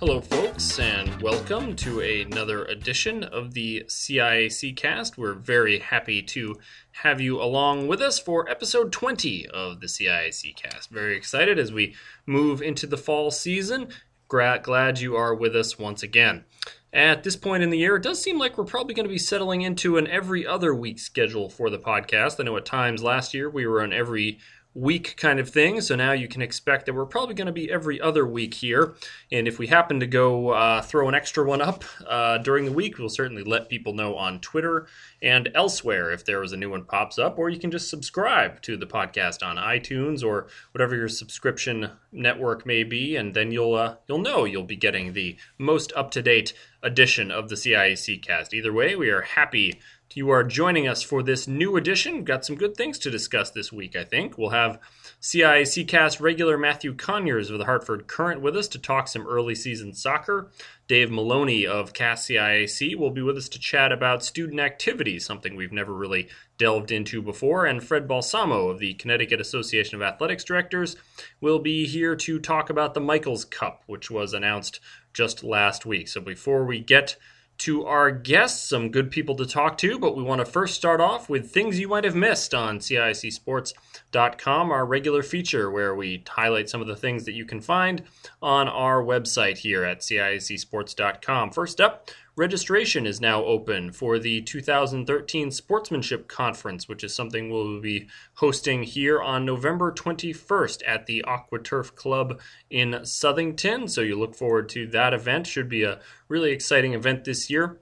Hello, folks, and welcome to another edition of the CIAC cast. We're very happy to have you along with us for episode 20 of the CIAC cast. Very excited as we move into the fall season. Glad you are with us once again. At this point in the year, it does seem like we're probably going to be settling into an every other week schedule for the podcast. I know at times last year we were on every week kind of thing. So now you can expect that we're probably going to be every other week here. And if we happen to go uh, throw an extra one up uh, during the week, we'll certainly let people know on Twitter and elsewhere if there was a new one pops up. Or you can just subscribe to the podcast on iTunes or whatever your subscription network may be, and then you'll uh, you'll know you'll be getting the most up to date edition of the CIAC cast. Either way, we are happy you are joining us for this new edition. We've got some good things to discuss this week, I think. We'll have CIAC cast regular Matthew Conyers of the Hartford Courant with us to talk some early season soccer. Dave Maloney of CAS CIAC will be with us to chat about student activities, something we've never really delved into before. And Fred Balsamo of the Connecticut Association of Athletics Directors will be here to talk about the Michaels Cup, which was announced just last week. So before we get to our guests, some good people to talk to, but we want to first start off with things you might have missed on CIACSports.com, our regular feature where we highlight some of the things that you can find on our website here at CIACSports.com. First up, Registration is now open for the 2013 Sportsmanship Conference, which is something we'll be hosting here on November 21st at the AquaTurf Club in Southington. So you look forward to that event. Should be a really exciting event this year.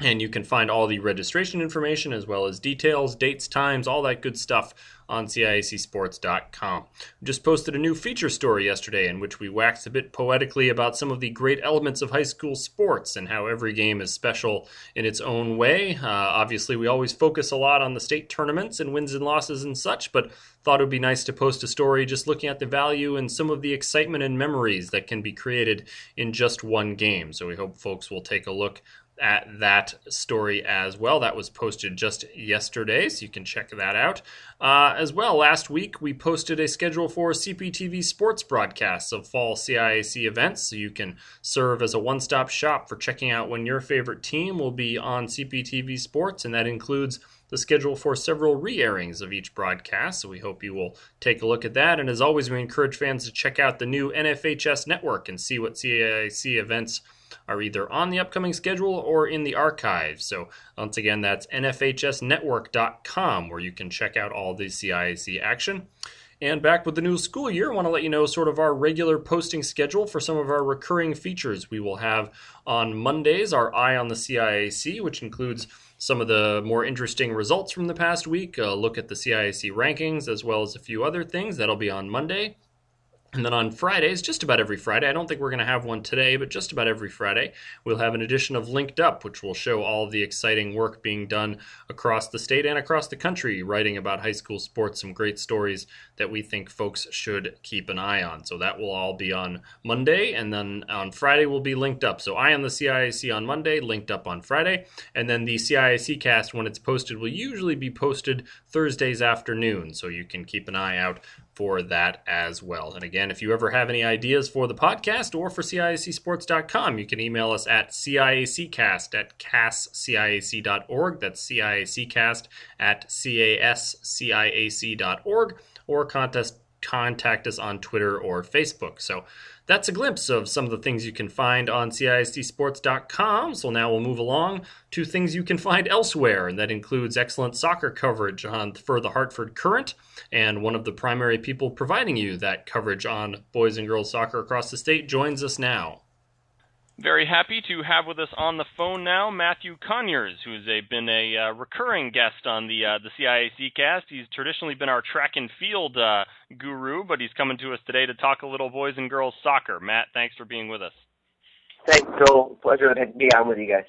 And you can find all the registration information as well as details, dates, times, all that good stuff on CIACSports.com. Just posted a new feature story yesterday in which we waxed a bit poetically about some of the great elements of high school sports and how every game is special in its own way. Uh, obviously, we always focus a lot on the state tournaments and wins and losses and such, but thought it would be nice to post a story just looking at the value and some of the excitement and memories that can be created in just one game. So we hope folks will take a look at that story as well. That was posted just yesterday, so you can check that out. Uh, as well, last week we posted a schedule for CPTV sports broadcasts of fall CIAC events, so you can serve as a one stop shop for checking out when your favorite team will be on CPTV Sports, and that includes the schedule for several re airings of each broadcast. So we hope you will take a look at that. And as always, we encourage fans to check out the new NFHS network and see what CIAC events are either on the upcoming schedule or in the archives. So, once again, that's nfhsnetwork.com where you can check out all the CIAC action. And back with the new school year, I want to let you know sort of our regular posting schedule for some of our recurring features. We will have on Mondays our Eye on the CIAC, which includes some of the more interesting results from the past week, a look at the CIAC rankings, as well as a few other things. That'll be on Monday. And then on Fridays, just about every Friday, I don't think we're going to have one today, but just about every Friday, we'll have an edition of Linked Up, which will show all the exciting work being done across the state and across the country, writing about high school sports, some great stories that we think folks should keep an eye on. So that will all be on Monday, and then on Friday we'll be Linked Up. So Eye on the CIAC on Monday, Linked Up on Friday, and then the CIAC cast, when it's posted, will usually be posted Thursdays afternoon, so you can keep an eye out for that as well. And again, if you ever have any ideas for the podcast or for CIACsports.com, you can email us at CIACcast at casciac.org. That's CIACcast at casciac.org or contest, contact us on Twitter or Facebook. So that's a glimpse of some of the things you can find on CIACsports.com. So now we'll move along to things you can find elsewhere, and that includes excellent soccer coverage on for the Hartford Courant. And one of the primary people providing you that coverage on boys and girls soccer across the state joins us now. Very happy to have with us on the phone now Matthew Conyers, who's a, been a uh, recurring guest on the uh, the CIAC cast. He's traditionally been our track and field uh, guru, but he's coming to us today to talk a little boys and girls soccer. Matt, thanks for being with us. Thanks, Joel. Pleasure to be on with you guys.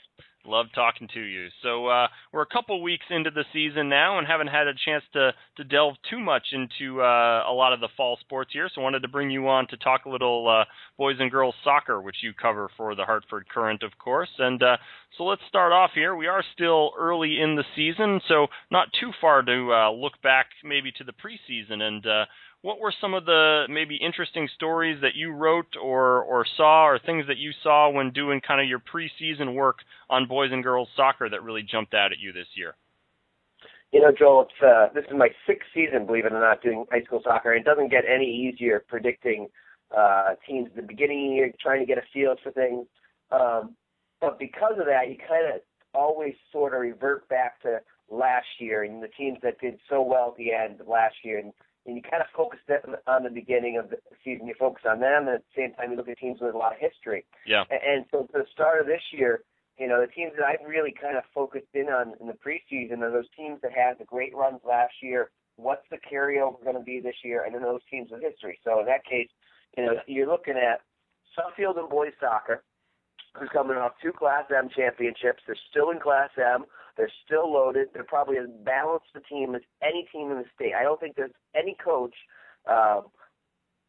Love talking to you. So uh, we're a couple weeks into the season now, and haven't had a chance to to delve too much into uh, a lot of the fall sports here. So wanted to bring you on to talk a little uh, boys and girls soccer, which you cover for the Hartford Courant, of course. And uh, so let's start off here. We are still early in the season, so not too far to uh, look back maybe to the preseason. And uh, what were some of the maybe interesting stories that you wrote or or saw, or things that you saw when doing kind of your preseason work on boys and girls soccer that really jumped out at you this year? You know, Joel, it's uh, this is my sixth season, believe it or not, doing high school soccer. It doesn't get any easier predicting uh, teams at the beginning of the year, trying to get a feel for things. Um, but because of that, you kind of always sort of revert back to last year and the teams that did so well at the end of last year. And, and you kind of focus on the beginning of the season. You focus on them, and at the same time, you look at teams with a lot of history. Yeah. And, and so, to the start of this year, you know, the teams that I've really kind of focused in on in the preseason are those teams that had the great runs last year. What's the carryover going to be this year? And then those teams with history. So in that case, you know, you're looking at Suffield and boys soccer, who's coming off two Class M championships. They're still in Class M. They're still loaded. They're probably as balanced a team as any team in the state. I don't think there's any coach um,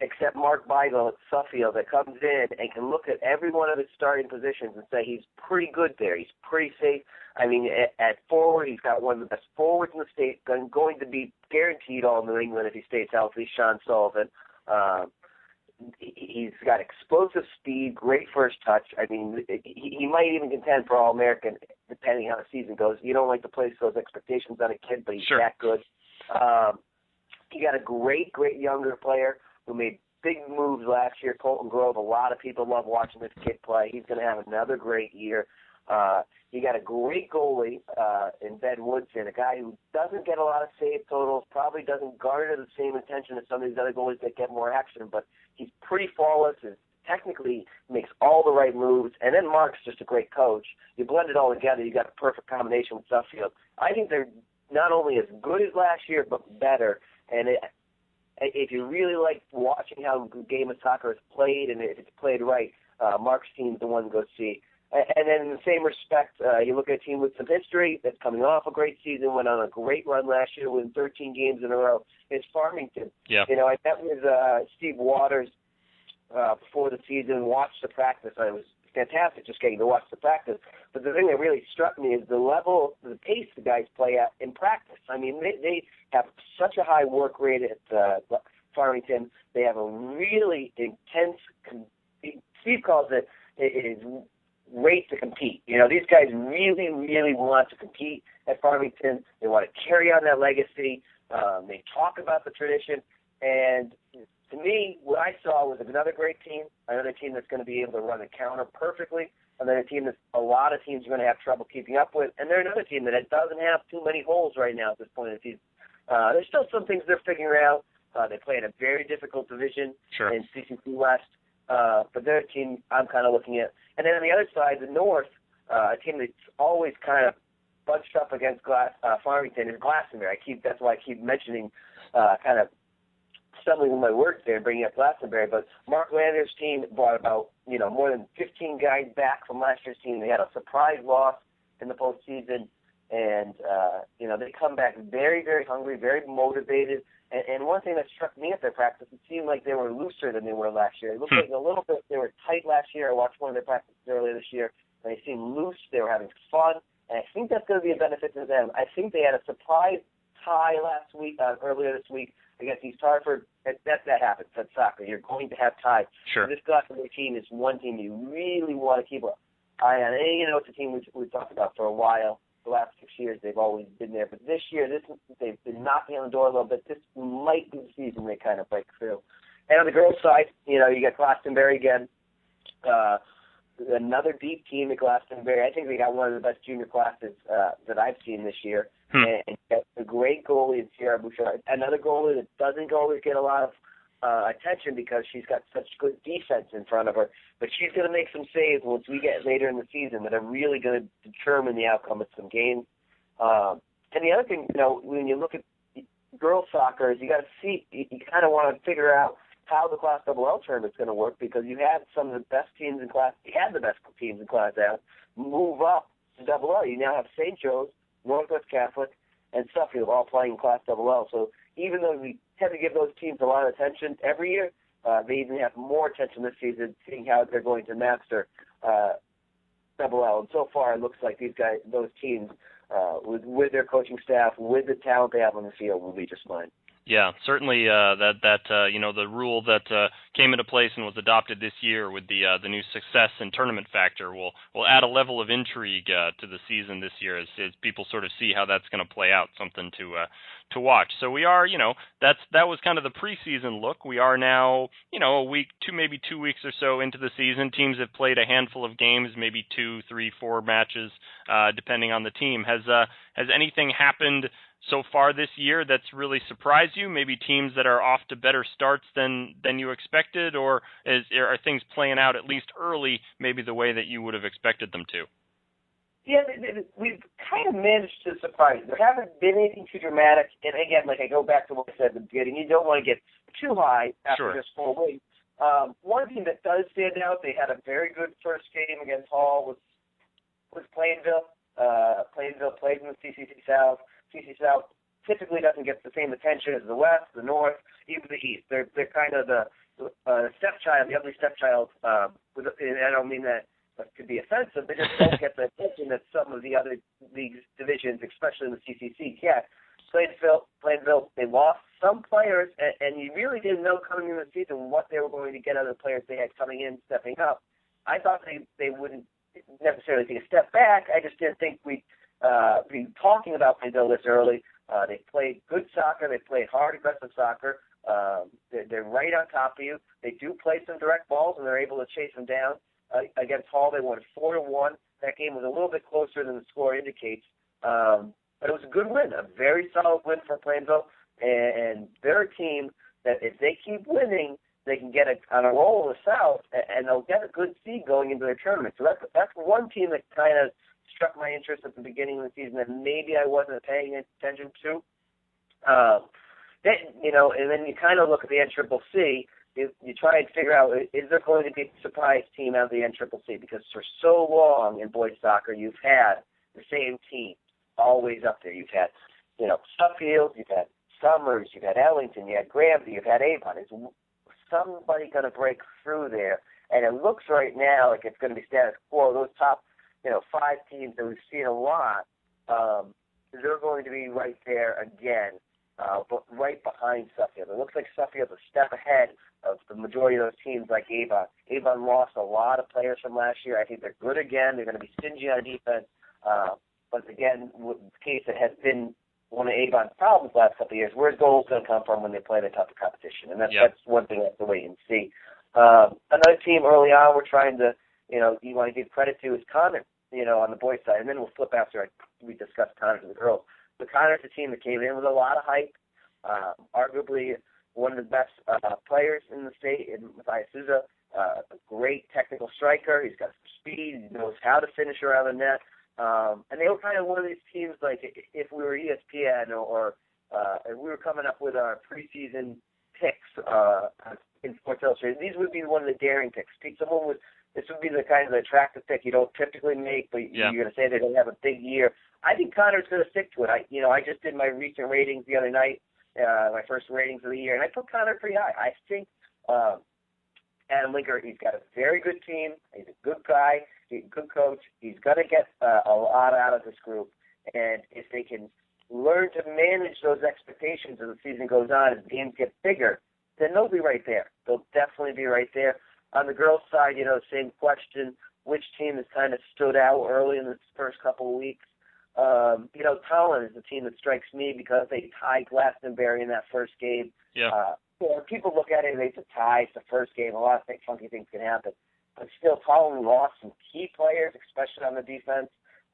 except Mark Beigel at Suffield that comes in and can look at every one of his starting positions and say he's pretty good there. He's pretty safe. I mean, at, forward, he's got one of the best forwards in the state, going to be guaranteed all New England if he stays healthy, Sean Sullivan. Um, he's got explosive speed, great first touch. I mean, he might even contend for All American depending how the season goes. You don't like to place those expectations on a kid, but he's sure. that good. Um, he got a great, great younger player who made big moves last year. Colton Grove. A lot of people love watching this kid play. He's going to have another great year. Uh, you got a great goalie uh, in Ben Woodson, a guy who doesn't get a lot of save totals, probably doesn't garner the same attention as some of these other goalies that get more action, but he's pretty flawless and technically makes all the right moves. And then Mark's just a great coach. You blend it all together, you got a perfect combination with Suffield. I think they're not only as good as last year, but better. And it, if you really like watching how a game of soccer is played and if it's played right, uh, Mark's team's the one to go see. And then in the same respect, uh, you look at a team with some history that's coming off a great season, went on a great run last year, win 13 games in a row. It's Farmington. Yeah. You know, I met with uh, Steve Waters uh, before the season, watched the practice. I was fantastic just getting to watch the practice. But the thing that really struck me is the level, the pace the guys play at in practice. I mean, they, they have such a high work rate at uh, Farmington. They have a really intense. Steve calls it it is rate to compete. You know, these guys really, really want to compete at Farmington. They want to carry on that legacy. Um, they talk about the tradition, and to me, what I saw was another great team, another team that's going to be able to run the counter perfectly, and then a team that a lot of teams are going to have trouble keeping up with, and they're another team that doesn't have too many holes right now at this point in the season. Uh, there's still some things they're figuring out. Uh, they play in a very difficult division sure. in CCC West, uh, but they're a team I'm kind of looking at. And then on the other side, the North, uh, a team that's always kind of bunched up against Glass, uh, Farmington is Glastonbury. I keep that's why I keep mentioning uh, kind of stumbling with my words there, bringing up Glastonbury. But Mark Lander's team brought about you know more than 15 guys back from last year's team. They had a surprise loss in the postseason, and uh, you know they come back very very hungry, very motivated. And, and one thing that struck me at their practice, it seemed like they were looser than they were last year. It looked Hmm. like a little bit they were tight last year. I watched one of their practices earlier this year, and they seemed loose. They were having fun, and I think that's going to be a benefit to them. I think they had a surprise tie last week, uh, earlier this week against East Hartford. That that, that happens. That's soccer. You're going to have ties. Sure. This Glastonbury team is one team you really want to keep an eye on. And you know, it's a team we've, we've talked about for a while. The last six years, they've always been there. But this year, this they've been knocking on the door a little bit. This might be the season they kind of break through. And on the girls' side, you know, you got Glastonbury again. Uh, another deep team at Glastonbury. I think they got one of the best junior classes uh, that I've seen this year. Hmm. And a great goalie in Sierra Bouchard. Another goalie that doesn't always get a lot of uh, attention because she's got such good defense in front of her. But she's going to make some saves once we get later in the season that are really going to determine the outcome of some games. Um, and the other thing, you know, when you look at girls soccer, is you got to see, you, you kind of want to figure out how the Class Double L tournament's going to work because you had some of the best teams in Class, you had the best teams in Class L move up to Double L. You now have St. Joe's, Northwest Catholic, and Suffield all playing in Class Double L. So even though we tend to give those teams a lot of attention every year, uh, they even have more attention this season, seeing how they're going to master uh, Double L. And so far, it looks like these guys, those teams, uh, with with their coaching staff, with the talent they have on the field, will be just fine. Yeah, certainly uh, that that uh, you know the rule that uh, came into place and was adopted this year with the uh, the new success and tournament factor will will add a level of intrigue uh, to the season this year as, as people sort of see how that's going to play out. Something to uh, to watch. So we are, you know, that's that was kind of the preseason look. We are now, you know, a week, two maybe two weeks or so into the season. Teams have played a handful of games, maybe two, three, four matches, depending on the team. Has has anything happened? So far this year that's really surprised you? Maybe teams that are off to better starts than than you expected, or is, are things playing out at least early, maybe the way that you would have expected them to? Yeah, we've kind of managed to surprise. You. There haven't been anything too dramatic. And again, like I go back to what I said at the beginning, you don't want to get too high after sure. just four weeks. Um, one team that does stand out, they had a very good first game against Hall was was Plainville. Uh, Plainville played in the CCC South. CC South typically doesn't get the same attention as the West, the North, even the East. They're they're kind of the uh, stepchild, the ugly stepchild. With, and I don't mean that to be offensive. They just don't get the attention that some of the other leagues divisions, especially in the CCC, get. Plainville, Plainville, they lost some players, and, and you really didn't know coming into the season what they were going to get out of the players they had coming in, stepping up. I thought they they wouldn't necessarily take a step back. I just didn't think we'd uh, be talking about this early. Uh, they played good soccer. They played hard, aggressive soccer. Um, they're, they're right on top of you. They do play some direct balls, and they're able to chase them down. Uh, against Hall, they won four to one. That game was a little bit closer than the score indicates, um, but it was a good win, a very solid win for Plainville. And, and they're a team that if they keep winning, they can get a, on a roll in the South, and they'll get a good seed going into their tournament. So that's that's one team that kind of struck my interest at the beginning of the season that maybe I wasn't paying attention to. Uh, then you know, and then you kind of look at the NCCC. You, you try and figure out is there going to be a surprise team out of the NCCC because for so long in boys soccer you've had the same team always up there. You've had you know Suffield, you've had Somers, you've had Ellington, you had Granby, you've had Avon. Is somebody going to break through there? And it looks right now like it's going to be status quo. Those top you know, five teams that we've seen a lot, um, they're going to be right there again, uh, but right behind Suffield. It looks like Suffield's a step ahead of the majority of those teams like Avon. Avon lost a lot of players from last year. I think they're good again. They're going to be stingy on defense. Uh, but again, the case that has been one of Avon's problems the last couple of years, where's goals going to come from when they play the tougher competition? And that's, yep. that's one thing we have to wait and see. Um, another team early on we're trying to, you know, you want to give credit to is Conard you know, on the boys' side, and then we'll flip after I, we discuss Conard to the girls. But Conard's a team that came in with a lot of hype, uh, arguably one of the best uh, players in the state in Matthias Souza, uh, a great technical striker. He's got some speed. He knows how to finish around the net. Um, and they were kind of one of these teams like if we were ESPN or, uh, if we were coming up with our preseason picks uh, in Sports Illustrated, these would be one of the daring picks. Someone with this would be the kind of attractive pick you don't typically make, but yeah. you're going to say they're going to have a big year. I think Conard's going to stick to it. I, you know, I just did my recent ratings the other night, uh, my first ratings of the year, and I put Conard pretty high. I think uh, Adam Linker, he's got a very good team. He's a good guy. He's a good coach. He's going to get uh, a lot out of this group, and if they can learn to manage those expectations as the season goes on, as games get bigger, then they'll be right there. They'll definitely be right there. On the girls' side, you know, same question. Which team has kind of stood out early in the first couple of weeks? Um, you know, Tolland is the team that strikes me because they tied Glastonbury in that first game. Yeah. Uh, you know, people look at it and it's a tie. It's the first game. A lot of think, funky things can happen. But still, Tolland lost some key players, especially on the defense.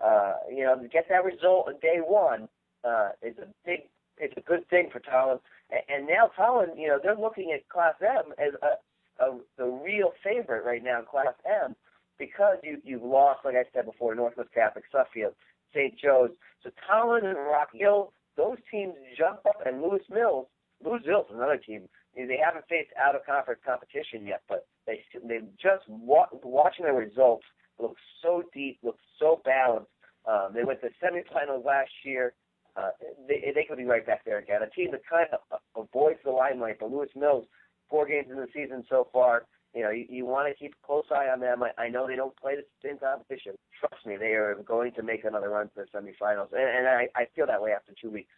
Uh, you know, to get that result on day one uh, is a big, it's a good thing for Tolland. And, now Tolland, you know, they're looking at Class M as a, a, the real favorite right now in Class M because you you've lost, like I said before, Northwest Catholic, Suffield, St. Joe's. So Tolland and Rock Hill, those teams jump up, and Lewis Mills. Lewis Mills is another team. They haven't faced out of conference competition yet, but they they just wa- watching the results look so deep, look so balanced. Um, they went to semifinals last year. Uh, they they could be right back there again. A team that kind of avoids the limelight, but Lewis Mills four games in the season so far. You know, you, you want to keep a close eye on them. I, I know they don't play the same competition. Trust me, they are going to make another run to the semifinals, and, and I, I feel that way after two weeks.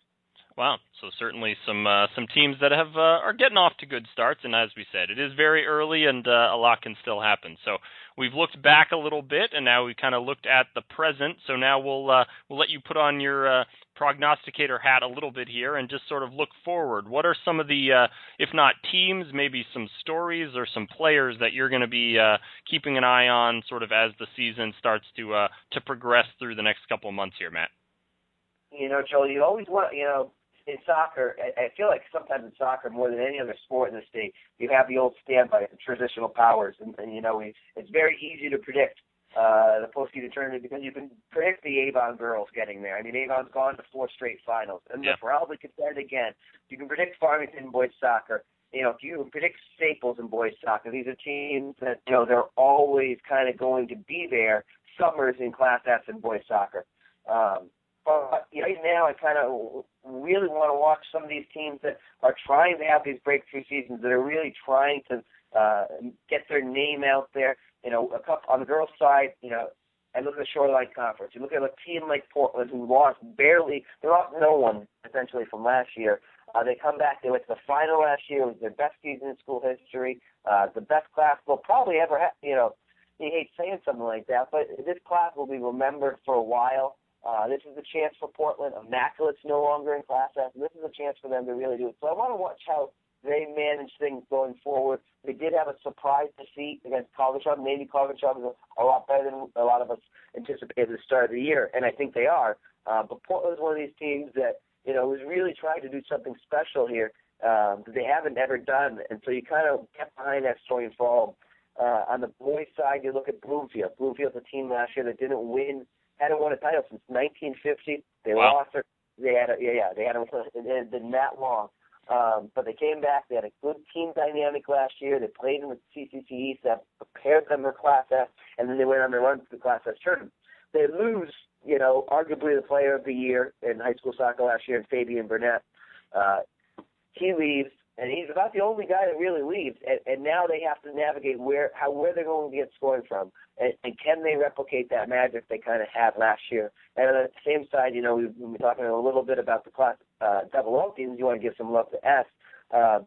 Wow. So certainly some uh, some teams that have uh, are getting off to good starts, and as we said, it is very early, and uh, a lot can still happen. So we've looked back a little bit, and now we kind of looked at the present. So now we'll uh, we'll let you put on your uh, prognosticator hat a little bit here, and just sort of look forward. What are some of the, uh, if not teams, maybe some stories or some players that you're going to be uh, keeping an eye on, sort of as the season starts to uh, to progress through the next couple of months here, Matt? You know, Joel, you always want, you know, in soccer, I, feel like sometimes in soccer more than any other sport in the state, you have the old standby, the traditional powers, and, and you know we, it's very easy to predict uh, the postseason tournament because you can predict the Avon girls getting there. I mean, Avon's gone to four straight finals, and yeah. they're probably contend again. You can predict Farmington boys soccer. You know, if you predict Staples in boys soccer, these are teams that you know they're always kind of going to be there. Somers in Class S in boys soccer. Um, but right now, I kind of really want to watch some of these teams that are trying to have these breakthrough seasons, that are really trying to uh, get their name out there. You know, a couple on the girls' side, you know, I look at the Shoreline Conference. You look at a team like Portland, who lost barely, they lost no one essentially from last year. Uh, they come back. They went to the final last year. It was their best season in school history. Uh, the best class they'll probably ever have. You know, you hate saying something like that, but this class will be remembered for a while. Uh, this is a chance for Portland. Immaculate's no longer in Class S. This is a chance for them to really do it. So I want to watch how they manage things going forward. They did have a surprise defeat against Colvin Maybe Colvin is a, a lot better than a lot of us anticipated at the start of the year, and I think they are. Uh, but Portland is one of these teams that you know was really trying to do something special here um, that they haven't ever done, and so you kind of get behind that story and follow. Uh, on the boys' side, you look at Bloomfield. Bloomfield's a team last year that didn't win hadn't won a title since 1950. They wow. lost their, they had a, yeah, yeah, they had a, it had been that long. Um, but they came back. They had a good team dynamic last year. They played in the CCC East that prepared them for Class S, and then they went on their run to the Class S tournament. They lose, you know, arguably the player of the year in high school soccer last year, Fabian Burnett. Uh, he leaves and he's about the only guy that really leaves. And, and now they have to navigate where how where they're going to get scoring from, and, and can they replicate that magic they kind of had last year? And on the same side, you know, we've been talking a little bit about the class uh, double O teams. You want to give some love to S. Uh,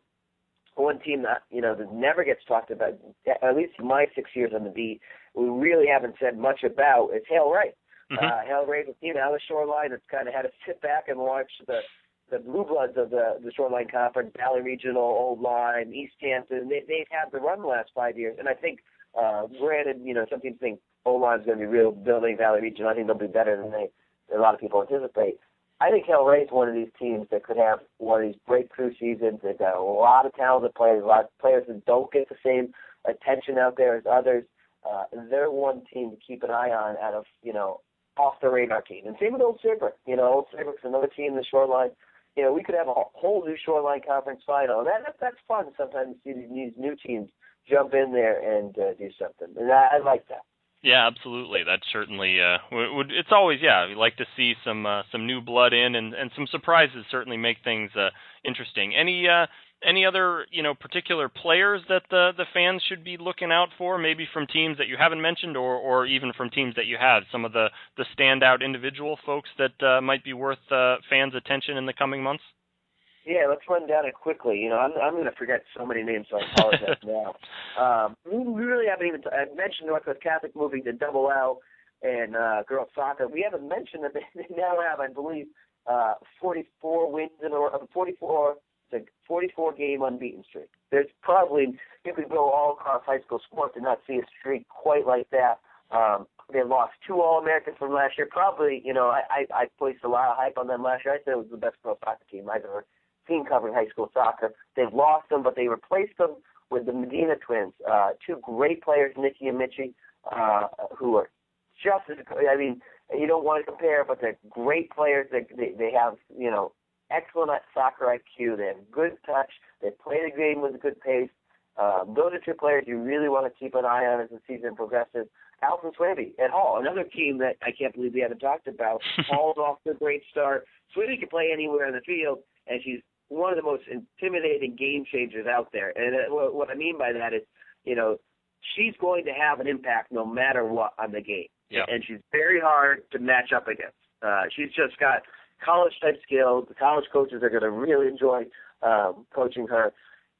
one team that you know that never gets talked about, at least my six years on the beat, we really haven't said much about is Hale Ray. Mm-hmm. Uh, Hale Ray's a team out of the shoreline that's kind of had to sit back and watch the the blue bloods of the the Shoreline Conference, Valley Regional, Old Lyme, East Hampton. They they've had the run the last five years, and I think, uh, granted, you know, some people think Old Lyme's going to be real building Valley Regional. I think they'll be better than they than a lot of people anticipate. I think Hale Ray's one of these teams that could have one of these breakthrough seasons. They've got a lot of talented players, a lot of players that don't get the same attention out there as others. Uh, they're one team to keep an eye on out of, you know, off the radar team. And same with Old Saybrook. You know, Old Saybrook's another team in the shoreline you know, we could have a whole new Shoreline Conference final. And that, that that's fun sometimes to see these new teams jump in there and uh, do something. And I, I like that. Yeah, absolutely. That's certainly uh, would. It's always yeah. We like to see some uh, some new blood in, and and some surprises certainly make things uh, interesting. Any uh, any other you know particular players that the the fans should be looking out for maybe from teams that you haven't mentioned or or even from teams that you have? Some of the the standout individual folks that uh, might be worth uh, fans attention in the coming months? Yeah let's run down it quickly. You know i'm i'm going to forget so many names so i apologize now. Um we really haven't even t- i mentioned northwest catholic moving to double l and uh girls soccer. We haven't mentioned that they now have i believe uh 44 wins in a row 44 it's a 44 game unbeaten streak. There's probably you could go all across high school sports and not see a streak quite like that. Um, they lost two All Americans from last year. Probably, you know, I, I I placed a lot of hype on them last year. I said it was the best pro soccer team I've ever seen covering high school soccer. They've lost them, but they replaced them with the Medina twins, uh, two great players, Nikki and Mitchie, uh, who are just as I mean, you don't want to compare, but they're great players. They they, they have you know excellent at soccer IQ. They have good touch. They play the game with a good pace. Um, those are two players you really want to keep an eye on as the season progresses. Alton Swaby at Hall, another team that I can't believe we haven't talked about. Hall's off to a great start. Swaby can play anywhere in the field, and she's one of the most intimidating game changers out there. And uh, what I mean by that is, you know, she's going to have an impact no matter what on the game. Yeah. And she's very hard to match up against. Uh, she's just got college type skill. The college coaches are going to really enjoy um, coaching her.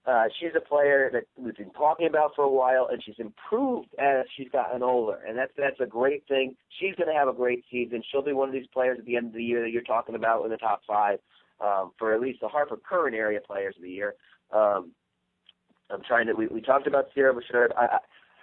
Uh, she's a player that we've been talking about for a while, and she's improved as she's gotten older, and that's that's a great thing. She's going to have a great season. She'll be one of these players at the end of the year that you're talking about in the top five um, for at least the Hartford Courant area players of the year. Um, I'm trying to. We, we talked about Sierra Bashir. I, I,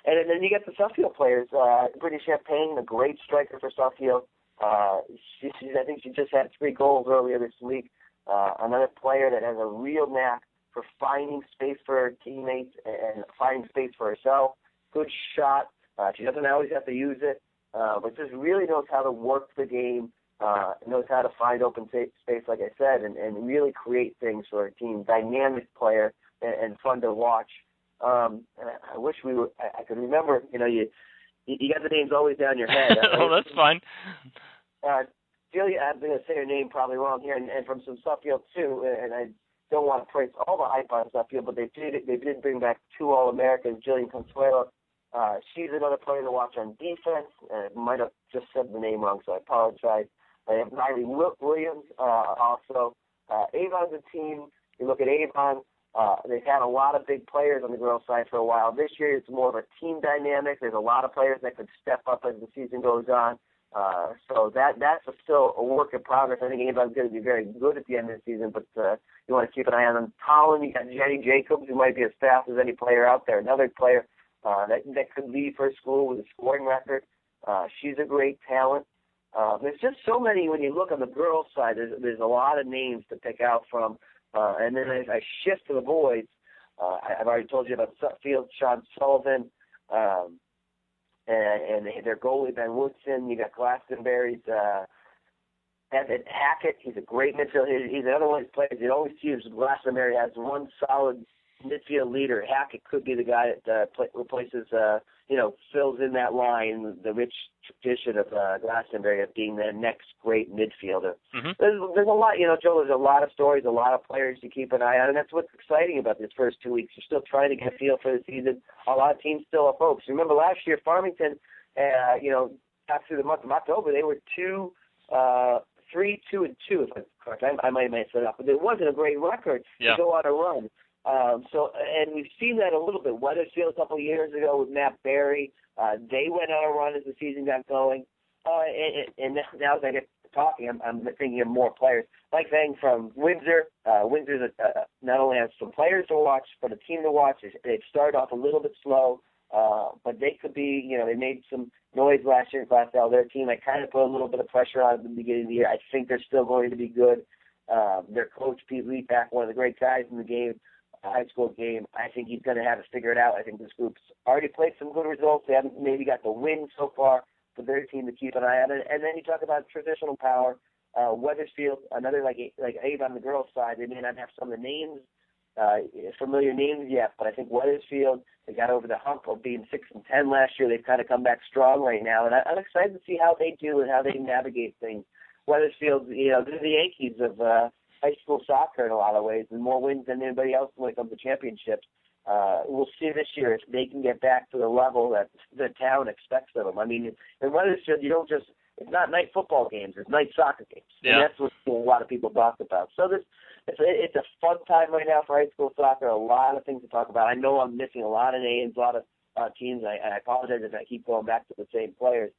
and then you get the Suffield players. Uh, Brittany Champagne, a great striker for Suffield. Uh, she, she, I think she just had three goals earlier this week. Uh, another player that has a real knack for finding space for her teammates and finding space for herself. Good shot. Uh, she doesn't always have to use it, uh, but just really knows how to work the game, uh, knows how to find open space, like I said, and, and really create things for her team. Dynamic player and, and fun to watch. Um, and I, I wish we were. I, I could remember. You know, you you got the names always down your head. well, that's fine. Uh, Julia, I'm going to say her name probably wrong here, and, and from some Suffield too. And I don't want to praise all the hype on Suffield, but they did they did bring back two All Americans, Jillian Consuelo. Uh, she's another player to watch on defense. Uh, might have just said the name wrong, so I apologize. I have Riley Williams uh, also. Uh, Avon's a team. You look at Avon. Uh, they've had a lot of big players on the girls' side for a while. This year, it's more of a team dynamic. There's a lot of players that could step up as the season goes on. Uh, so that that's a, still a work in progress. I think Avon's going to be very good at the end of the season, but uh, you want to keep an eye on them. Colin, you got Jenny Jacobs, who might be as fast as any player out there. Another player uh, that that could lead for school with a scoring record. Uh, she's a great talent. Uh, there's just so many when you look on the girls' side. There's there's a lot of names to pick out from. Uh, and then as I shift to the boys, uh, I've already told you about Suffield, Sean Sullivan, um, and, and their goalie Ben Woodson. You got Glastonbury's uh, Evan Hackett. He's a great midfielder. He's another one these players. You always see Glastonbury has one solid midfield leader. Hackett could be the guy that uh, play, replaces, uh, you know, fills in that line, the rich tradition of uh, Glastonbury of being the next great midfielder. Mm-hmm. There's, there's a lot, you know, Joe. There's a lot of stories, a lot of players to keep an eye on, and that's what's exciting about this first two weeks. You're still trying to get a feel for the season. A lot of teams still are folks. Remember last year, Farmington, uh, you know, got through the month of October, they were two. Uh, three, two, and two, if I'm correct. I, I might mess it up, but it wasn't a great record yeah. to go on a run. Um, so, and we've seen that a little bit. Wethersfield a couple of years ago with Matt Barry, uh, they went on a run as the season got going. Uh, and, and now as I get talking, I'm, I'm thinking of more players. Like saying from Windsor, uh, Windsor uh, not only has some players to watch, but a team to watch. They've started off a little bit slow, uh, but they could be, you know, they made some noise last year in Class L. Their team, I kind of put a little bit of pressure on at the beginning of the year. I think they're still going to be good. Uh, their coach, Pete Leapak, one of the great guys in the game, high school game. I think he's going to have to figure it out. I think this group's already played some good results. They haven't maybe got the win so far for their team to keep an eye on. And then you talk about traditional power. Uh, Wethersfield, another like like Avon on the girls' side, they may not have some of the names, uh, familiar names yet, but I think Wethersfield they got over the hump of being six and ten last year. They've kind of come back strong right now, and I, I'm excited to see how they do and how they navigate things. Wethersfield, you know, they're the Yankees of uh, high school soccer in a lot of ways, and more wins than anybody else when it comes to championships. Uh, we'll see this year if they can get back to the level that the town expects of them. I mean, in Wethersfield, you don't just it's not night football games; it's night soccer games, yeah. and that's what a lot of people talk about. So this it's a, it's a fun time right now for high school soccer. A lot of things to talk about. I know I'm missing a lot of names, a lot of uh, teams. I, I apologize if I keep going back to the same players.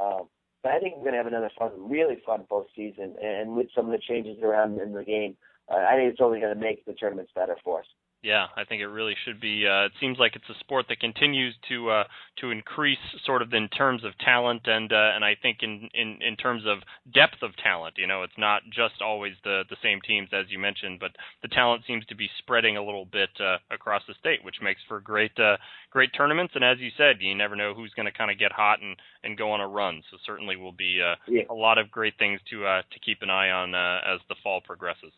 Um, but I think we're going to have another fun, really fun postseason, and with some of the changes around in the game, uh, I think it's only going to make the tournaments better for us. Yeah, I think it really should be. Uh, it seems like it's a sport that continues to uh, to increase, sort of in terms of talent, and uh, and I think in, in in terms of depth of talent. You know, it's not just always the the same teams as you mentioned, but the talent seems to be spreading a little bit uh, across the state, which makes for great uh, great tournaments. And as you said, you never know who's going to kind of get hot and and go on a run. So certainly will be uh, yeah. a lot of great things to uh, to keep an eye on uh, as the fall progresses.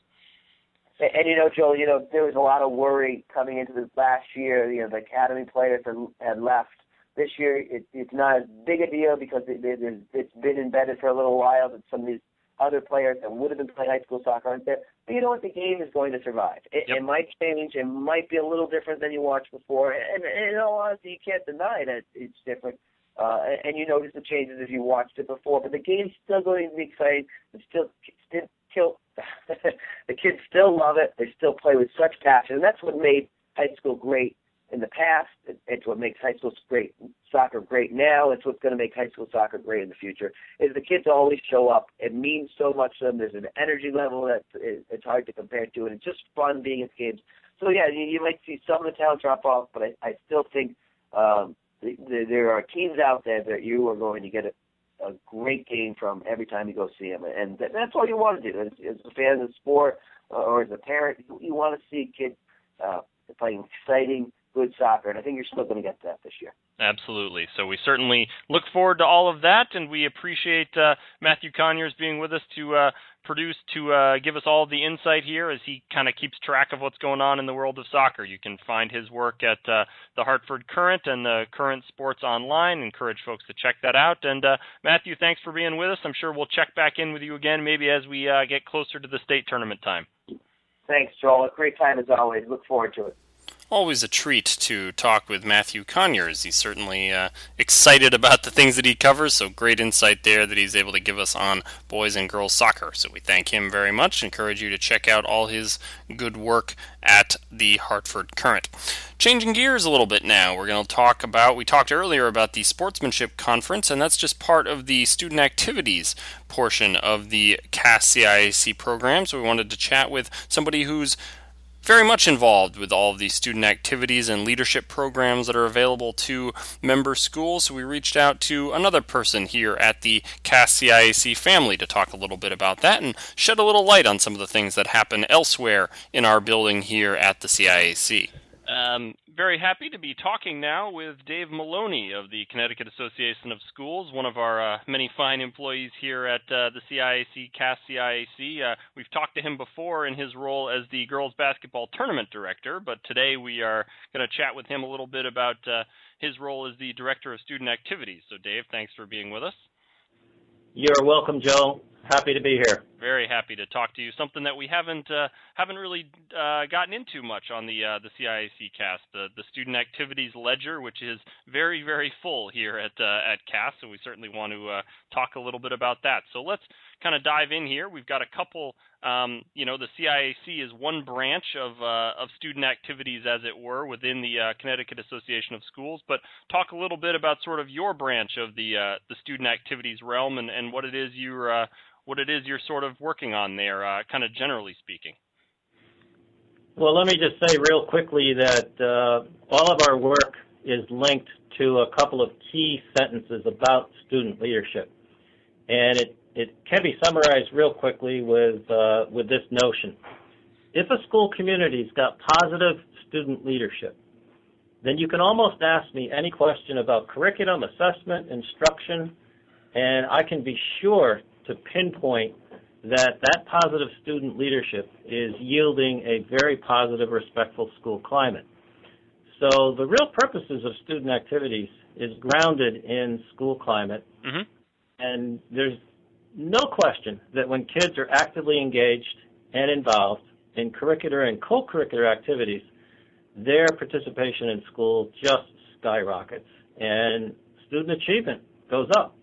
And, and you know, Joel, you know, there was a lot of worry coming into this last year. You know, the academy players had, had left. This year, it, it's not as big a deal because it, it, it's been embedded for a little while. That some of these other players that would have been playing high school soccer aren't there. But you know what? The game is going to survive. It, yep. it might change. It might be a little different than you watched before. And, and in all honesty, you can't deny that it's different. Uh, and you notice the changes if you watched it before. But the game's still going to be exciting. It's still, still kill. the kids still love it. They still play with such passion, and that's what made high school great in the past. It's what makes high school great soccer great now. It's what's going to make high school soccer great in the future. Is the kids always show up. It means so much to them. There's an energy level that it's hard to compare to, and it's just fun being at games. So yeah, you, might see some of the talent drop off, but I, I still think um, the, the, there are teams out there that you are going to get a, a great game from every time you go see them, and that's all you want to do as, as a fan of the sport uh, or as a parent. You, you want to see kids uh, playing exciting, good soccer, and I think you're still going to get that this year. Absolutely. So we certainly look forward to all of that, and we appreciate uh, Matthew Conyers being with us to uh, produce to uh, give us all the insight here as he kind of keeps track of what's going on in the world of soccer. You can find his work at uh, the Hartford Courant and the Courant Sports Online. Encourage folks to check that out. And uh, Matthew, thanks for being with us. I'm sure we'll check back in with you again maybe as we uh, get closer to the state tournament time. Thanks, Joel. A great time as always. Look forward to it always a treat to talk with Matthew Conyers. He's certainly uh, excited about the things that he covers, so great insight there that he's able to give us on boys and girls soccer. So we thank him very much. Encourage you to check out all his good work at the Hartford Courant. Changing gears a little bit now, we're going to talk about, we talked earlier about the Sportsmanship Conference, and that's just part of the student activities portion of the CAS CIAC program. So we wanted to chat with somebody who's very much involved with all of these student activities and leadership programs that are available to member schools. So we reached out to another person here at the CAS CIAC family to talk a little bit about that and shed a little light on some of the things that happen elsewhere in our building here at the CIAC. Um, very happy to be talking now with Dave Maloney of the Connecticut Association of Schools, one of our uh, many fine employees here at uh, the CIAC, CAS CIAC. Uh, we've talked to him before in his role as the girls basketball tournament director, but today we are going to chat with him a little bit about uh, his role as the director of student activities. So, Dave, thanks for being with us. You're welcome, Joe. Happy to be here. Very happy to talk to you. Something that we haven't uh, haven't really uh, gotten into much on the uh, the CIAC cast, the the student activities ledger, which is very very full here at uh, at CAS. So we certainly want to uh, talk a little bit about that. So let's kind of dive in here. We've got a couple. Um, you know, the CIAC is one branch of uh, of student activities, as it were, within the Connecticut Association of Schools. But talk a little bit about sort of your branch of the the student activities realm and, and what it is you're what it is you're sort of working on there, uh, kind of generally speaking. Well, let me just say real quickly that uh, all of our work is linked to a couple of key sentences about student leadership, and it it can be summarized real quickly with uh, with this notion: if a school community's got positive student leadership, then you can almost ask me any question about curriculum, assessment, instruction, and I can be sure to pinpoint that that positive student leadership is yielding a very positive, respectful school climate. So the real purposes of student activities is grounded in school climate, mm-hmm. and there's no question that when kids are actively engaged and involved in curricular and co-curricular activities, their participation in school just skyrockets, and student achievement goes up.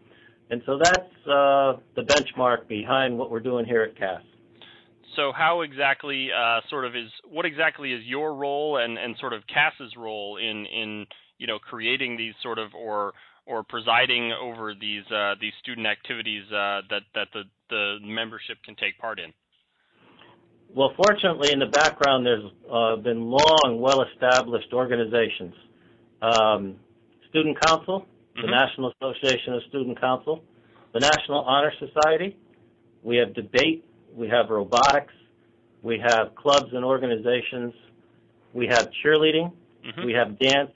And so that's uh, the benchmark behind what we're doing here at CAS. So how exactly uh, sort of is what exactly is your role and, and sort of CAS's role in in you know creating these sort of or or presiding over these uh, these student activities uh, that that the the membership can take part in? Well, fortunately, in the background, there's uh, been long, well-established organizations. Um, Student Council, the mm-hmm. National Association of Student Council, the National Honor Society. We have debate. We have robotics. We have clubs and organizations. We have cheerleading. Mm-hmm. We have dance.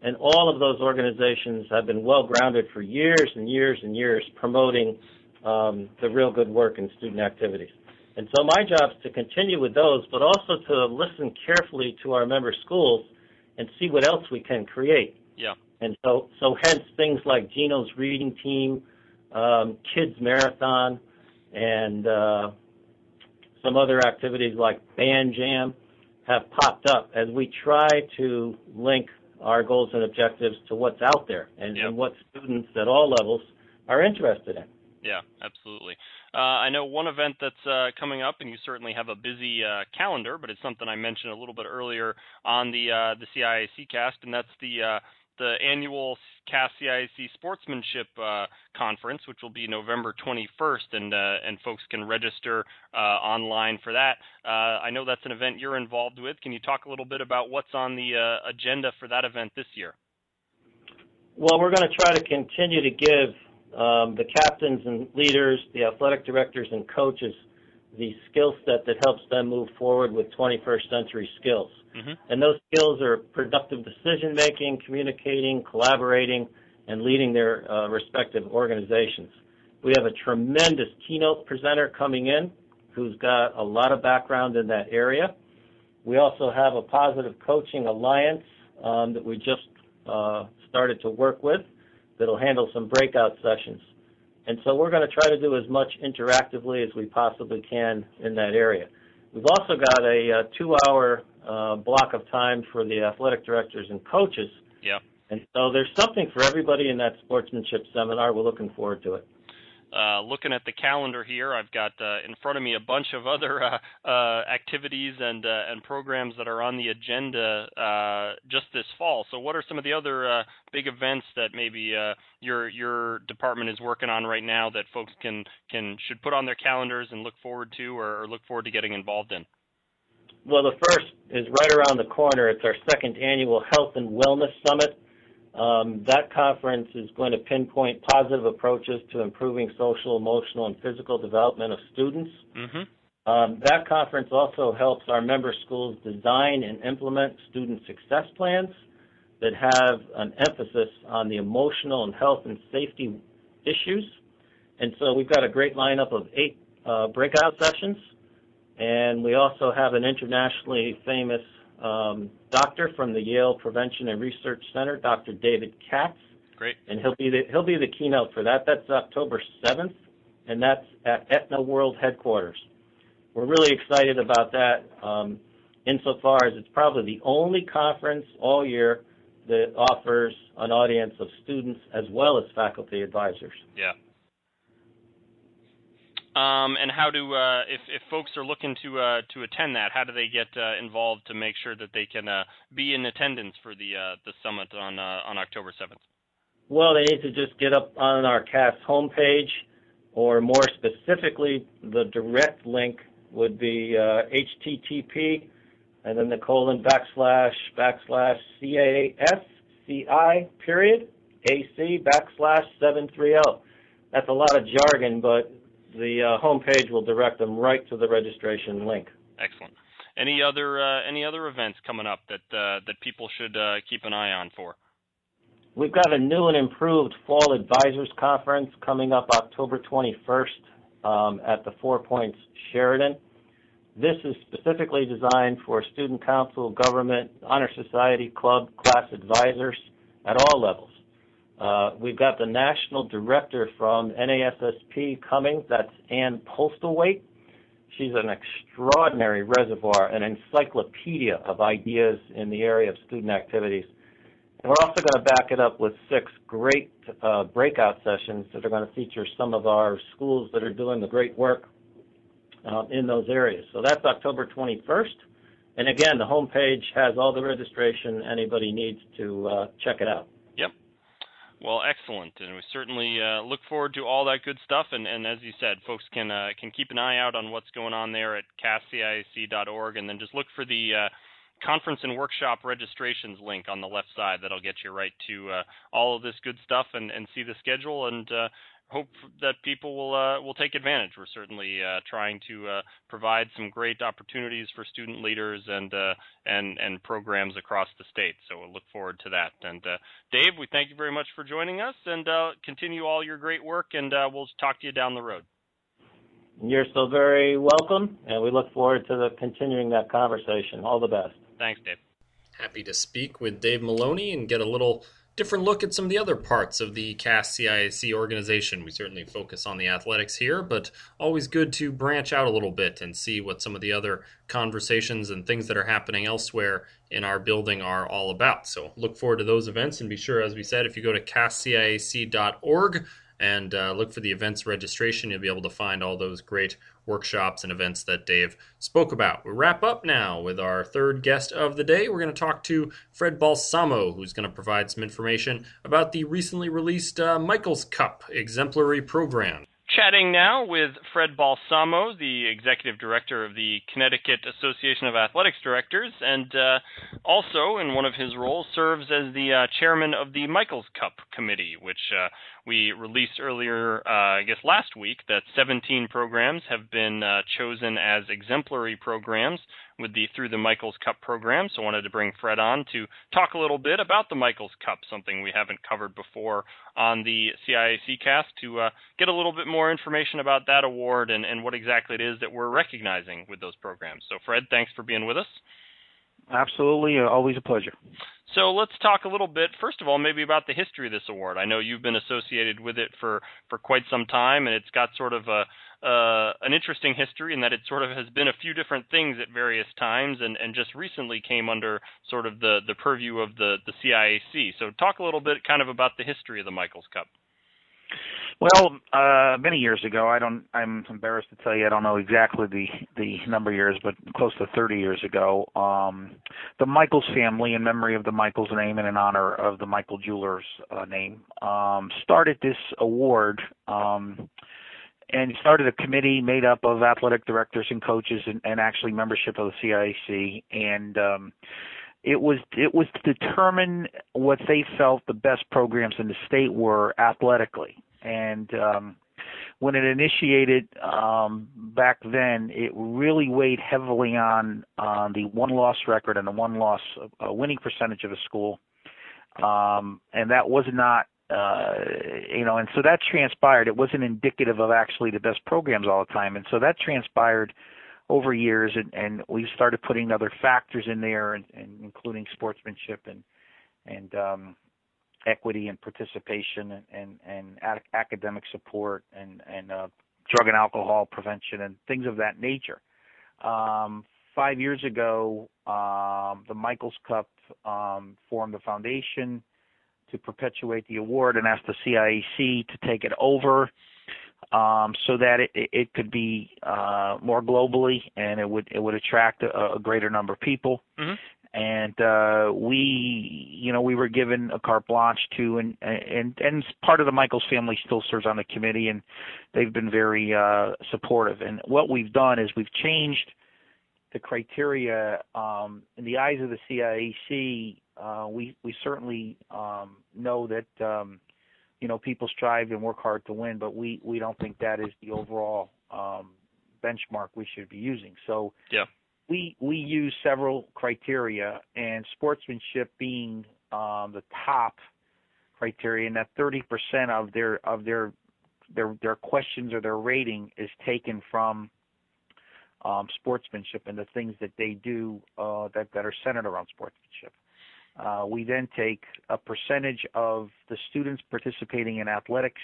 And all of those organizations have been well grounded for years and years and years promoting um, the real good work in student activities. And so my job is to continue with those, but also to listen carefully to our member schools and see what else we can create. Yeah. And so, so hence things like Gino's reading team, um, kids marathon, and uh, some other activities like band jam have popped up as we try to link our goals and objectives to what's out there and, yep. and what students at all levels are interested in. Yeah, absolutely. Uh, I know one event that's uh, coming up, and you certainly have a busy uh, calendar, but it's something I mentioned a little bit earlier on the uh, the CIAC cast, and that's the uh, the annual CAS CIAC Sportsmanship uh, Conference, which will be November 21st, and and folks can register online for that. I know that's an event you're involved with. Can you talk a little bit about what's on the agenda for that event this year? Well, we're going to try to continue to give um, the captains and leaders, the athletic directors and coaches, the skill set that helps them move forward with 21st century skills. Mm-hmm. And those skills are productive decision making, communicating, collaborating, and leading their uh, respective organizations. We have a tremendous keynote presenter coming in who's got a lot of background in that area. We also have a positive coaching alliance um, that we just uh, started to work with that'll handle some breakout sessions. And so we're going to try to do as much interactively as we possibly can in that area. We've also got a, a uh, two-hour uh, block of time for the athletic directors and coaches. Yeah. And so there's something for everybody in that sportsmanship seminar. We're looking forward to it. Uh, looking at the calendar here, I've got uh, in front of me a bunch of other uh, uh activities and uh, and programs that are on the agenda just this fall. So, what are some of the other big events that maybe your your department is working on right now that folks can can should put on their calendars and look forward to, or, or look forward to getting involved in? Well, the first is right around the corner. It's our second annual Health and Wellness Summit. Um, that conference is going to pinpoint positive approaches to improving social, emotional, and physical development of students. Mm-hmm. Um, that conference also helps our member schools design and implement student success plans that have an emphasis on the emotional and health and safety issues. And so we've got a great lineup of eight uh, breakout sessions. And we also have an internationally famous um, doctor from the Yale Prevention and Research Center, Dr. David Katz. Great. And he'll be the he'll be the keynote for that. That's October 7th, and that's at Aetna World headquarters. We're really excited about that, um, insofar as it's probably the only conference all year that offers an audience of students as well as faculty advisors. Yeah. Um, and how do uh, if if folks are looking to uh, to attend that, how do they get uh, involved to make sure that they can uh, be in attendance for the uh, the summit on uh, on October seventh? Well, they need to just get up on our CAS homepage, or more specifically, the direct link would be HTTP, and then the colon backslash backslash CASCI period AC backslash seven three zero. That's a lot of jargon, but the uh, homepage will direct them right to the registration link. Excellent. Any other uh, any other events coming up that uh, that people should uh, keep an eye on for? We've got a new and improved Fall Advisors Conference coming up October 21st um, at the Four Points Sheraton. This is specifically designed for student council, government, honor society, club, class advisors at all levels. Uh, we've got the national director from NASSP coming. That's Ann Postlethwaite. She's an extraordinary reservoir, an encyclopedia of ideas in the area of student activities. And we're also going to back it up with six great uh, breakout sessions that are going to feature some of our schools that are doing the great work uh, in those areas. So that's October 21st. And again, the homepage has all the registration anybody needs to uh, check it out. Well, excellent, and we certainly uh, look forward to all that good stuff. And, and as you said, folks can uh, can keep an eye out on what's going on there at casciac.org, and then just look for the uh, conference and workshop registrations link on the left side. That'll get you right to uh, all of this good stuff and, and see the schedule and uh, hope that people will uh, will take advantage. We're certainly uh, trying to uh, provide some great opportunities for student leaders and uh, and and programs across the state. So we'll look forward to that. And uh, Dave, we thank you very much for joining us, and uh, continue all your great work. And we'll talk to you down the road. You're so very welcome, and we look forward to the continuing that conversation. All the best. Thanks, Dave. Happy to speak with Dave Maloney and get a little different look at some of the other parts of the CAS CIAC organization. We certainly focus on the athletics here, but always good to branch out a little bit and see what some of the other conversations and things that are happening elsewhere in our building are all about. So look forward to those events and be sure, as we said, if you go to casciac.org, and uh, look for the events registration. You'll be able to find all those great workshops and events that Dave spoke about. We wrap up now with our third guest of the day. We're going to talk to Fred Balsamo, who's going to provide some information about the recently released uh, Michaels Cup exemplary program. Chatting now with Fred Balsamo, the executive director of the Connecticut Association of Athletics Directors, and uh, also in one of his roles serves as the uh, chairman of the Michaels Cup Committee, which uh, we released earlier, uh, I guess last week, that 17 programs have been uh, chosen as exemplary programs with the through the Michaels Cup program. So I wanted to bring Fred on to talk a little bit about the Michaels Cup, something we haven't covered before on the CIAC cast, to uh, get a little bit more information about that award and, and what exactly it is that we're recognizing with those programs. So Fred, thanks for being with us. Absolutely, uh, always a pleasure. So let's talk a little bit, first of all, maybe about the history of this award. I know you've been associated with it for, for quite some time, and it's got sort of a, uh, an interesting history in that it sort of has been a few different things at various times, and, and just recently came under sort of the, the purview of the, the CIAC. So talk a little bit kind of about the history of the Michaels Cup. Well, uh, many years ago, I don't. I'm embarrassed to tell you, I don't know exactly the the number of years, but close to 30 years ago, um, the Michaels family, in memory of the Michaels name and in honor of the Michael Jewelers uh, name, um, started this award. Um, and started a committee made up of athletic directors and coaches and, and actually membership of the CIAC and um it was it was to determine what they felt the best programs in the state were athletically and um, when it initiated um, back then, it really weighed heavily on on the one loss record and the one loss uh, winning percentage of a school, um, and that was not. Uh, you know, and so that transpired. It wasn't indicative of actually the best programs all the time, and so that transpired over years, and, and we started putting other factors in there, and, and including sportsmanship and and um, equity and participation and and, and academic support and and uh, drug and alcohol prevention and things of that nature. Um, five years ago, um, the Michaels Cup um, formed a foundation to perpetuate the award and asked the CIAC to take it over um, so that it, it could be uh, more globally and it would it would attract a, a greater number of people. Mm-hmm and uh we you know we were given a carte blanche to and and and part of the Michaels family still serves on the committee and they've been very uh supportive and what we've done is we've changed the criteria um in the eyes of the CIAC uh we we certainly um know that um you know people strive and work hard to win but we we don't think that is the overall um benchmark we should be using so yeah we we use several criteria, and sportsmanship being um, the top criteria, and that 30% of their of their their their questions or their rating is taken from um, sportsmanship and the things that they do uh, that that are centered around sportsmanship. Uh, we then take a percentage of the students participating in athletics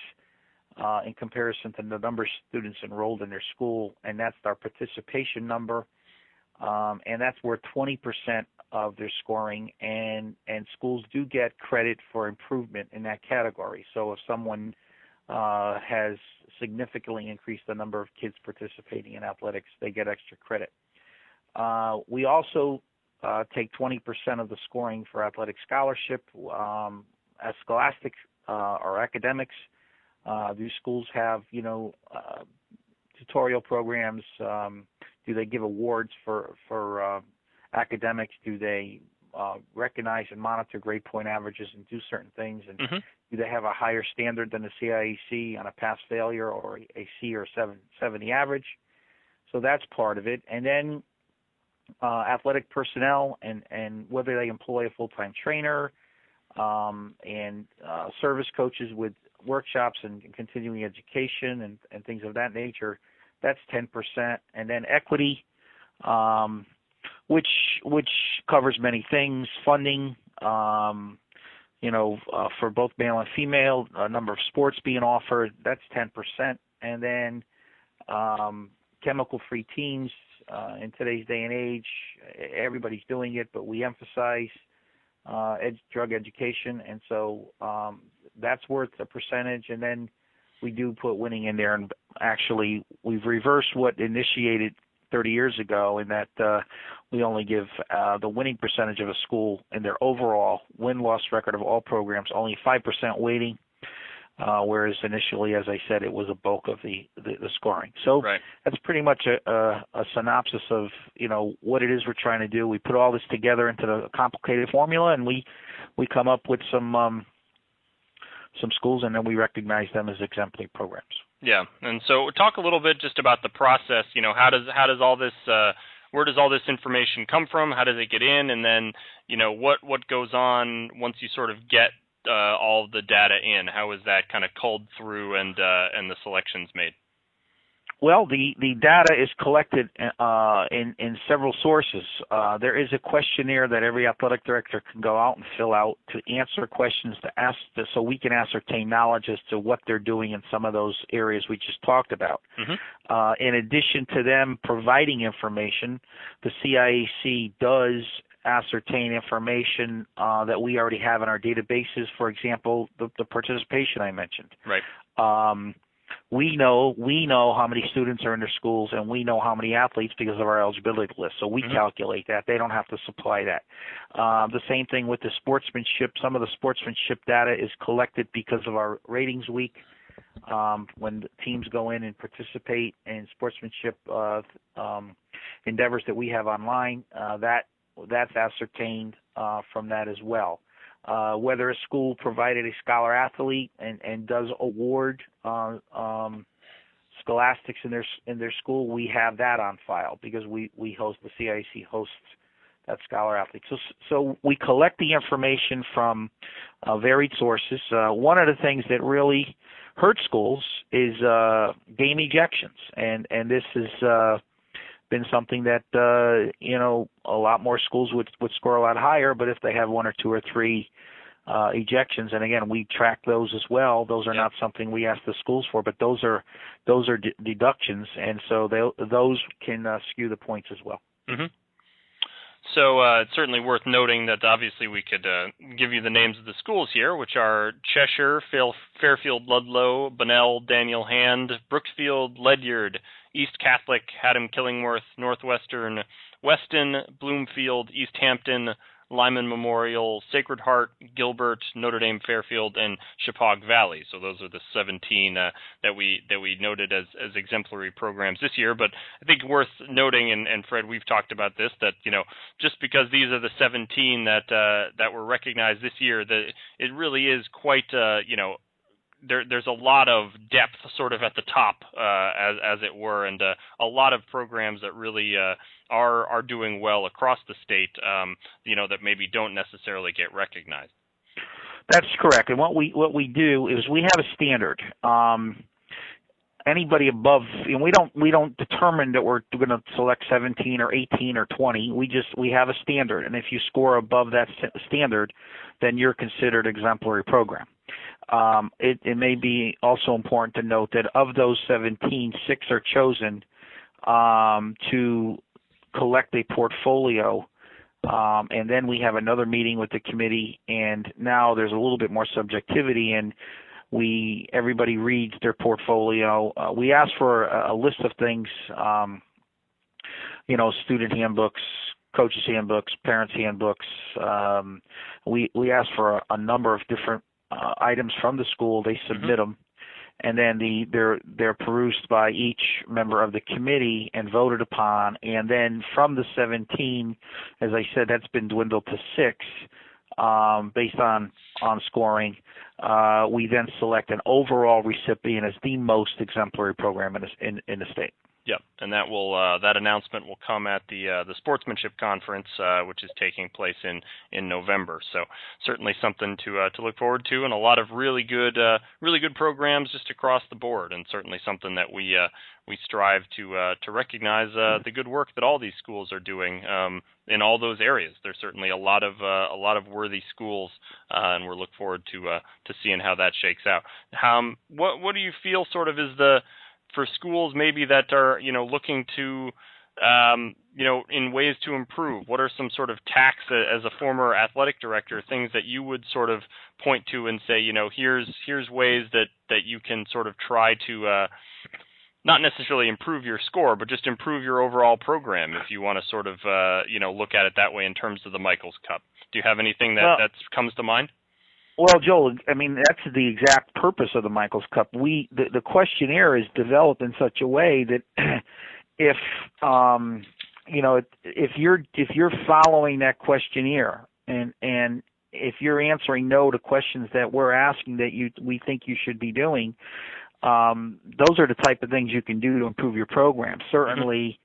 uh, in comparison to the number of students enrolled in their school, and that's our participation number um, and that's worth 20% of their scoring. And and schools do get credit for improvement in that category. So if someone uh, has significantly increased the number of kids participating in athletics, they get extra credit. Uh, we also uh, take 20% of the scoring for athletic scholarship um, as scholastic uh, or academics. Uh, do schools have, you know, uh, tutorial programs? Um, do they give awards for for uh, academics? Do they uh, recognize and monitor grade point averages and do certain things? And mm-hmm. do they have a higher standard than the CIAC on a pass failure or a C or 770 average? So that's part of it. And then uh, athletic personnel and and whether they employ a full time trainer um, and uh, service coaches with workshops and continuing education and, and things of that nature that's 10%. And then equity, um, which which covers many things, funding, um, you know, uh, for both male and female, a number of sports being offered, that's 10%. And then um, chemical-free teams uh, in today's day and age, everybody's doing it, but we emphasize uh, ed- drug education, and so um, that's worth a percentage. And then we do put winning in there, and actually we've reversed what initiated 30 years ago in that uh, we only give uh, the winning percentage of a school in their overall win loss record of all programs only 5% weighting uh, whereas initially, as I said, it was a bulk of the the, the scoring. So right. that's pretty much a, a, a synopsis of you know what it is we're trying to do. We put all this together into the complicated formula, and we we come up with some um, some schools, and then we recognize them as exemplary programs. Yeah, and so talk a little bit just about the process. You know, how does how does all this uh, where does all this information come from? How does it get in? And then, you know, what what goes on once you sort of get uh, all the data in? How is that kind of culled through and uh, and the selections made? Well, the, the data is collected uh, in in several sources. Uh, there is a questionnaire that every athletic director can go out and fill out to answer questions to ask, to, so we can ascertain knowledge as to what they're doing in some of those areas we just talked about. Mm-hmm. Uh, in addition to them providing information, the CIAC does ascertain information uh, that we already have in our databases. For example, the, the participation I mentioned. Right. Um, we know we know how many students are in their schools, and we know how many athletes because of our eligibility list. So we mm-hmm. calculate that. They don't have to supply that. Um, the same thing with the sportsmanship. Some of the sportsmanship data is collected because of our ratings week. Um, when teams go in and participate in sportsmanship uh, um, endeavors that we have online, uh, that that's ascertained uh, from that as well. Uh, whether a school provided a scholar athlete and, and does award uh, um, scholastics in their in their school, we have that on file because we we host the CIC hosts that scholar athlete. So so we collect the information from uh, varied sources. Uh, one of the things that really hurt schools is uh, game ejections, and and this is uh, been something that uh, you know a lot more schools would would score a lot higher. But if they have one or two or three uh, ejections, and again we track those as well. Those are not something we ask the schools for, but those are those are d- deductions, and so they those can uh, skew the points as well. Mm-hmm. So uh, it's certainly worth noting that obviously we could uh, give you the names of the schools here, which are Cheshire, Fairfield, Ludlowe, Bunnell, Daniel Hand, Brookfield, Ledyard, East Catholic, Haddam Killingworth, Northwestern, Weston, Bloomfield, East Hampton, Lyman Memorial, Sacred Heart, Gilbert, Notre Dame Fairfield, and Shepaug Valley. So those are the 17 uh, that we that we noted as as exemplary programs this year. But I think worth noting, and, and Fred, we've talked about this, that you know just because these are the 17 that uh, that were recognized this year, that it really is quite uh, you know there, there's a lot of depth sort of at the top, uh, as as it were, and uh, a lot of programs that really uh, are are doing well across the state. Um, you know that maybe don't necessarily get recognized. That's correct. And what we what we do is we have a standard. Um, anybody above, and we don't we don't determine that we're going to select 17 or 18 or 20. We just we have a standard, and if you score above that standard, then you're considered exemplary program. Um, it, may be also important to note that of those 17, six are chosen um, to collect a portfolio. Um, and then we have another meeting with the committee, and now there's a little bit more subjectivity, and we everybody reads their portfolio. Uh, we ask for a, list of things, you know, student handbooks, coaches handbooks, parents handbooks. We ask for a number of different uh, items from the school. They mm-hmm. submit mm-hmm. them, and then the they're they're perused by each member of the committee and voted upon. And then from the 17, as I said, that's been dwindled to six um, based on on scoring. Uh, we then select an overall recipient as the most exemplary program in, in, in the state. Yep, and that will uh, that announcement will come at the uh, the sportsmanship conference, uh, which is taking place in in November. So certainly something to uh, to look forward to, and a lot of really good uh, really good programs just across the board, and certainly something that we uh, we strive to to recognize the good work that all these schools are doing um, in all those areas. There's certainly a lot of a lot of worthy schools, and we're look forward to to seeing how that shakes out. Um, what what do you feel sort of is the for schools maybe that are you know looking to um, you know, in ways to improve? What are some sort of tacks as a former athletic director, things that you would sort of point to and say, you know, here's here's ways that that you can sort of try to uh, not necessarily improve your score, but just improve your overall program if you want to sort of uh, you know look at it that way in terms of the Michaels Cup. Do you have anything that well, that comes to mind? Well, Joel, I mean that's the exact purpose of the Michaels Cup. We the, the questionnaire is developed in such a way that if um, you know if you're if you're following that questionnaire and and if you're answering no to questions that we're asking that you we think you should be doing, um, those are the type of things you can do to improve your program. Certainly,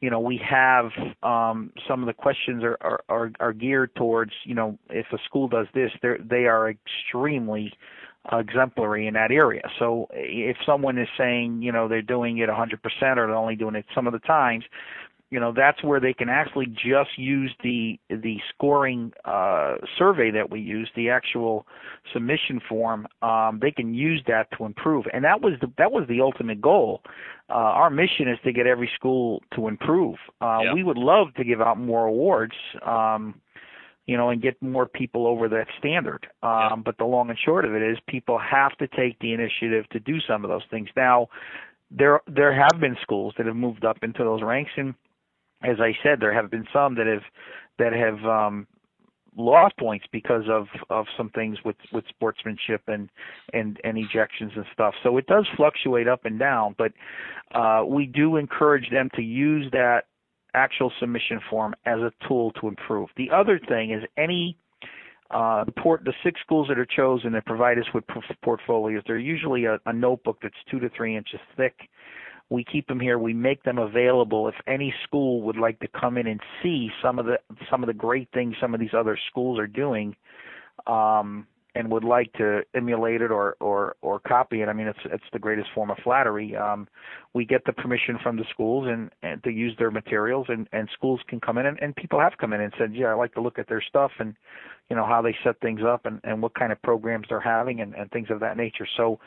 you know, we have um, some of the questions are, are, are, are geared towards, you know, if a school does this, they they are extremely exemplary in that area. So if someone is saying, you know, they're doing it 100% or they're only doing it some of the times, you know that's where they can actually just use the the scoring uh, survey that we use, the actual submission form. Um, they can use that to improve, and that was the that was the ultimate goal. Uh, our mission is to get every school to improve. Uh, yep. We would love to give out more awards. Um, you know, and get more people over that standard. Um, yep. But the long and short of it is, people have to take the initiative to do some of those things. Now, there there have been schools that have moved up into those ranks, and as I said, there have been some that have that have um, lost points because of of some things with with sportsmanship and and and ejections and stuff. So it does fluctuate up and down, but uh, we do encourage them to use that actual submission form as a tool to improve. The other thing is any uh, port, the six schools that are chosen that provide us with portfolios, they're usually a, a notebook that's two to three inches thick we keep them here. We make them available if any school would like to come in and see some of the some of the great things some of these other schools are doing, um, and would like to emulate it or or or copy it. I mean, it's it's the greatest form of flattery. Um, we get the permission from the schools and, and to use their materials, and and schools can come in and, and people have come in and said, yeah, I like to look at their stuff and you know how they set things up and and what kind of programs they're having and and things of that nature. So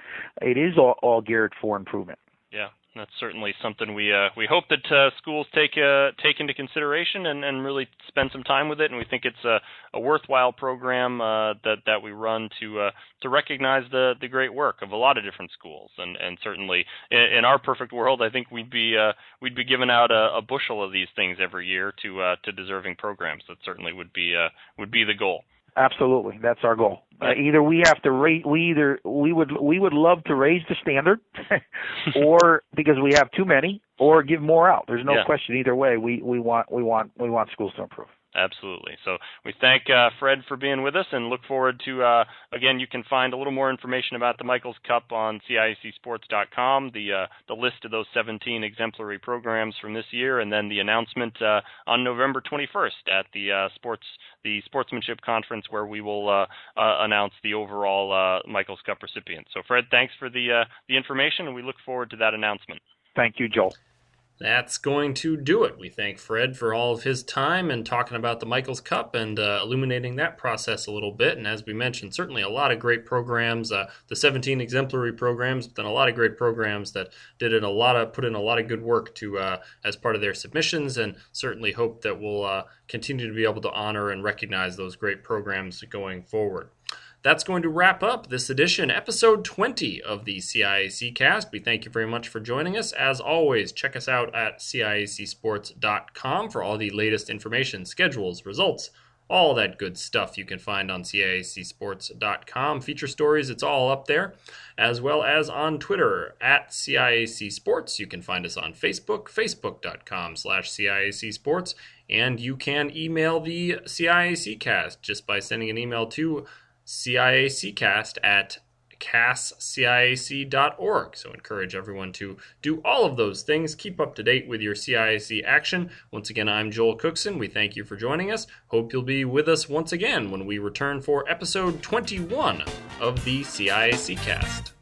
it is all, all geared for improvement. Yeah, that's certainly something we uh, we hope that uh, schools take uh, take into consideration and, and really spend some time with it. And we think it's a, a worthwhile program uh, that that we run to uh, to recognize the the great work of a lot of different schools. And and certainly in, in our perfect world, I think we'd be uh, we'd be giving out a, a bushel of these things every year to to deserving programs. That certainly would be would be the goal. Absolutely, that's our goal. Uh, either we have to rate, we either we would we would love to raise the standard, or because we have too many, or give more out. There's no yeah. question either way. We we want we want we want schools to improve. Absolutely. So we thank uh, Fred for being with us and look forward to, uh, again, you can find a little more information about the Michaels Cup on CIACsports.com, the, uh, the list of those 17 exemplary programs from this year, and then the announcement uh, on November 21st at the uh, sports the Sportsmanship Conference where we will uh, announce the overall Michaels Cup recipients. So, Fred, thanks for the, the information, and we look forward to that announcement. Thank you, Joel that's going to do it. We thank Fred for all of his time and talking about the Michaels Cup and uh, illuminating that process a little bit. And as we mentioned, certainly a lot of great programs, uh, the 17 exemplary programs, but then a lot of great programs that did it a lot of put in a lot of good work to uh, as part of their submissions, and certainly hope that we'll uh, continue to be able to honor and recognize those great programs going forward. That's going to wrap up this edition, episode 20 of the CIAC cast. We thank you very much for joining us. As always, check us out at CIACsports.com for all the latest information, schedules, results, all that good stuff you can find on CIACsports.com. Feature stories, it's all up there, as well as on Twitter at CIAC Sports. You can find us on Facebook, facebook.com slash CIAC Sports, and you can email the CIAC cast just by sending an email to CIACcast at casciac.org. So encourage everyone to do all of those things. Keep up to date with your CIAC action. Once again, I'm Joel Cookson. We thank you for joining us. Hope you'll be with us once again when we return for episode 21 of the CIAC cast.